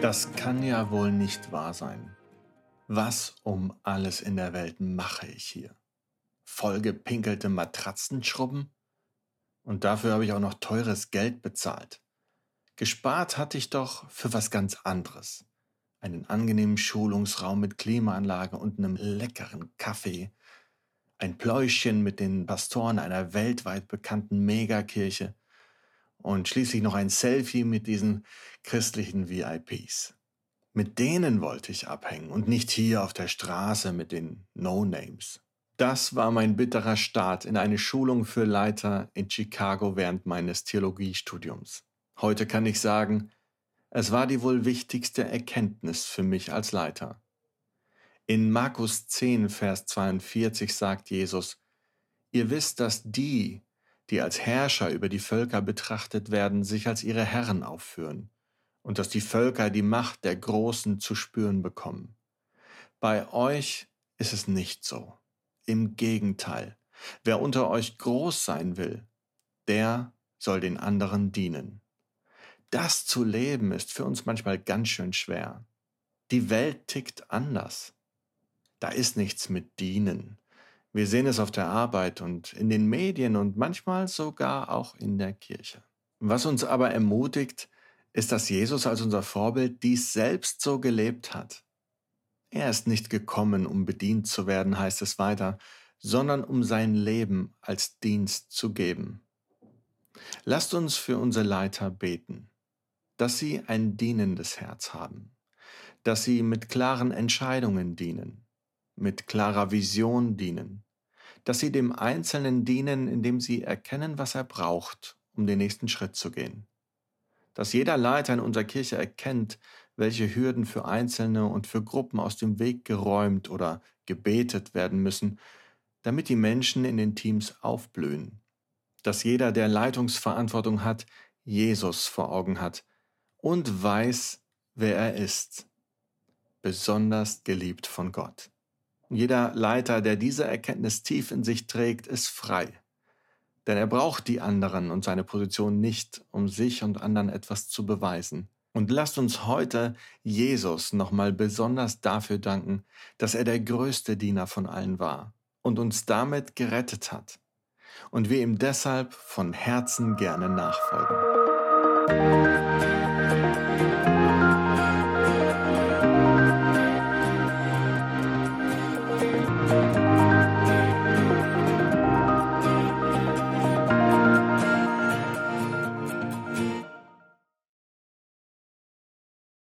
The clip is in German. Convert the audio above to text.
Das kann ja wohl nicht wahr sein. Was um alles in der Welt mache ich hier? Vollgepinkelte Matratzen schrubben? Und dafür habe ich auch noch teures Geld bezahlt. Gespart hatte ich doch für was ganz anderes. Einen angenehmen Schulungsraum mit Klimaanlage und einem leckeren Kaffee. Ein Pläuschen mit den Pastoren einer weltweit bekannten Megakirche. Und schließlich noch ein Selfie mit diesen christlichen VIPs. Mit denen wollte ich abhängen und nicht hier auf der Straße mit den No-Names. Das war mein bitterer Start in eine Schulung für Leiter in Chicago während meines Theologiestudiums. Heute kann ich sagen, es war die wohl wichtigste Erkenntnis für mich als Leiter. In Markus 10, Vers 42 sagt Jesus, Ihr wisst, dass die, die als Herrscher über die Völker betrachtet werden, sich als ihre Herren aufführen und dass die Völker die Macht der Großen zu spüren bekommen. Bei euch ist es nicht so. Im Gegenteil, wer unter euch groß sein will, der soll den anderen dienen. Das zu leben ist für uns manchmal ganz schön schwer. Die Welt tickt anders. Da ist nichts mit dienen. Wir sehen es auf der Arbeit und in den Medien und manchmal sogar auch in der Kirche. Was uns aber ermutigt, ist, dass Jesus als unser Vorbild dies selbst so gelebt hat. Er ist nicht gekommen, um bedient zu werden, heißt es weiter, sondern um sein Leben als Dienst zu geben. Lasst uns für unsere Leiter beten, dass sie ein dienendes Herz haben, dass sie mit klaren Entscheidungen dienen, mit klarer Vision dienen, dass sie dem Einzelnen dienen, indem sie erkennen, was er braucht, um den nächsten Schritt zu gehen. Dass jeder Leiter in unserer Kirche erkennt, welche Hürden für Einzelne und für Gruppen aus dem Weg geräumt oder gebetet werden müssen, damit die Menschen in den Teams aufblühen. Dass jeder, der Leitungsverantwortung hat, Jesus vor Augen hat und weiß, wer er ist, besonders geliebt von Gott. Jeder Leiter, der diese Erkenntnis tief in sich trägt, ist frei. Denn er braucht die anderen und seine Position nicht, um sich und anderen etwas zu beweisen. Und lasst uns heute Jesus nochmal besonders dafür danken, dass er der größte Diener von allen war und uns damit gerettet hat. Und wir ihm deshalb von Herzen gerne nachfolgen.